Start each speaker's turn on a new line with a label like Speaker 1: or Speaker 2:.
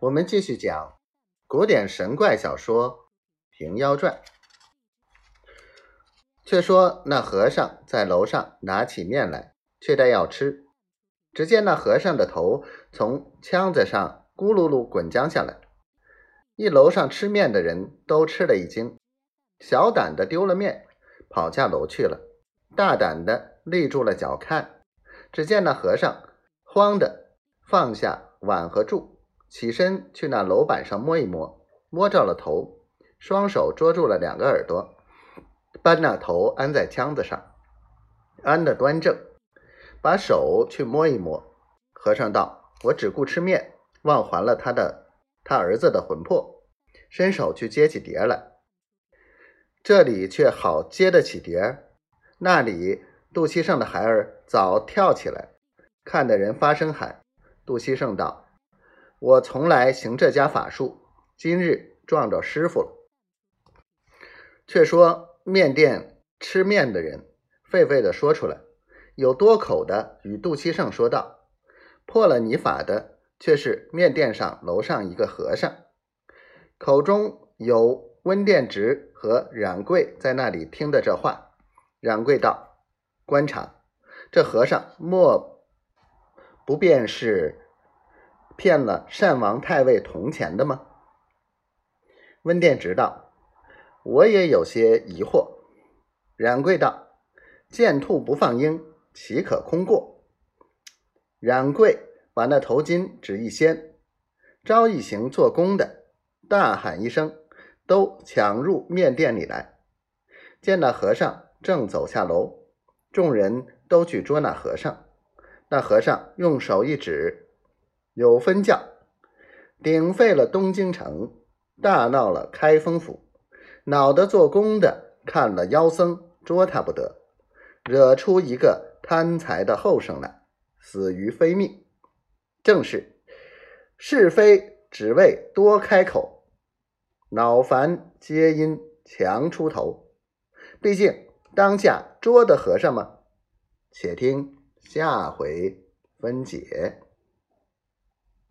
Speaker 1: 我们继续讲古典神怪小说《平妖传》。却说那和尚在楼上拿起面来，却待要吃。只见那和尚的头从枪子上咕噜噜滚将下来，一楼上吃面的人都吃了一惊，小胆的丢了面，跑下楼去了；大胆的立住了脚看。只见那和尚慌的放下碗和箸，起身去那楼板上摸一摸，摸着了头，双手捉住了两个耳朵。把那头安在枪子上，安的端正，把手去摸一摸。和尚道：“我只顾吃面，忘还了他的他儿子的魂魄。”伸手去接起碟来，这里却好接得起碟，那里杜西胜的孩儿早跳起来，看的人发声喊。杜西胜道：“我从来行这家法术，今日撞着师傅了。”却说。面店吃面的人，狒狒的说出来，有多口的与杜七胜说道：“破了你法的，却是面店上楼上一个和尚。”口中有温殿直和冉贵在那里听的这话。冉贵道：“观察这和尚，莫不便是骗了单王太尉铜钱的吗？”温殿直道。我也有些疑惑。冉贵道：“见兔不放鹰，岂可空过？”冉贵把那头巾纸一掀，招一行做工的，大喊一声，都抢入面店里来。见那和尚正走下楼，众人都去捉那和尚。那和尚用手一指，有分教，顶废了东京城，大闹了开封府。脑袋做工的看了妖僧，捉他不得，惹出一个贪财的后生来，死于非命。正是是非只为多开口，恼烦皆因强出头。毕竟当下捉的和尚吗？且听下回分解。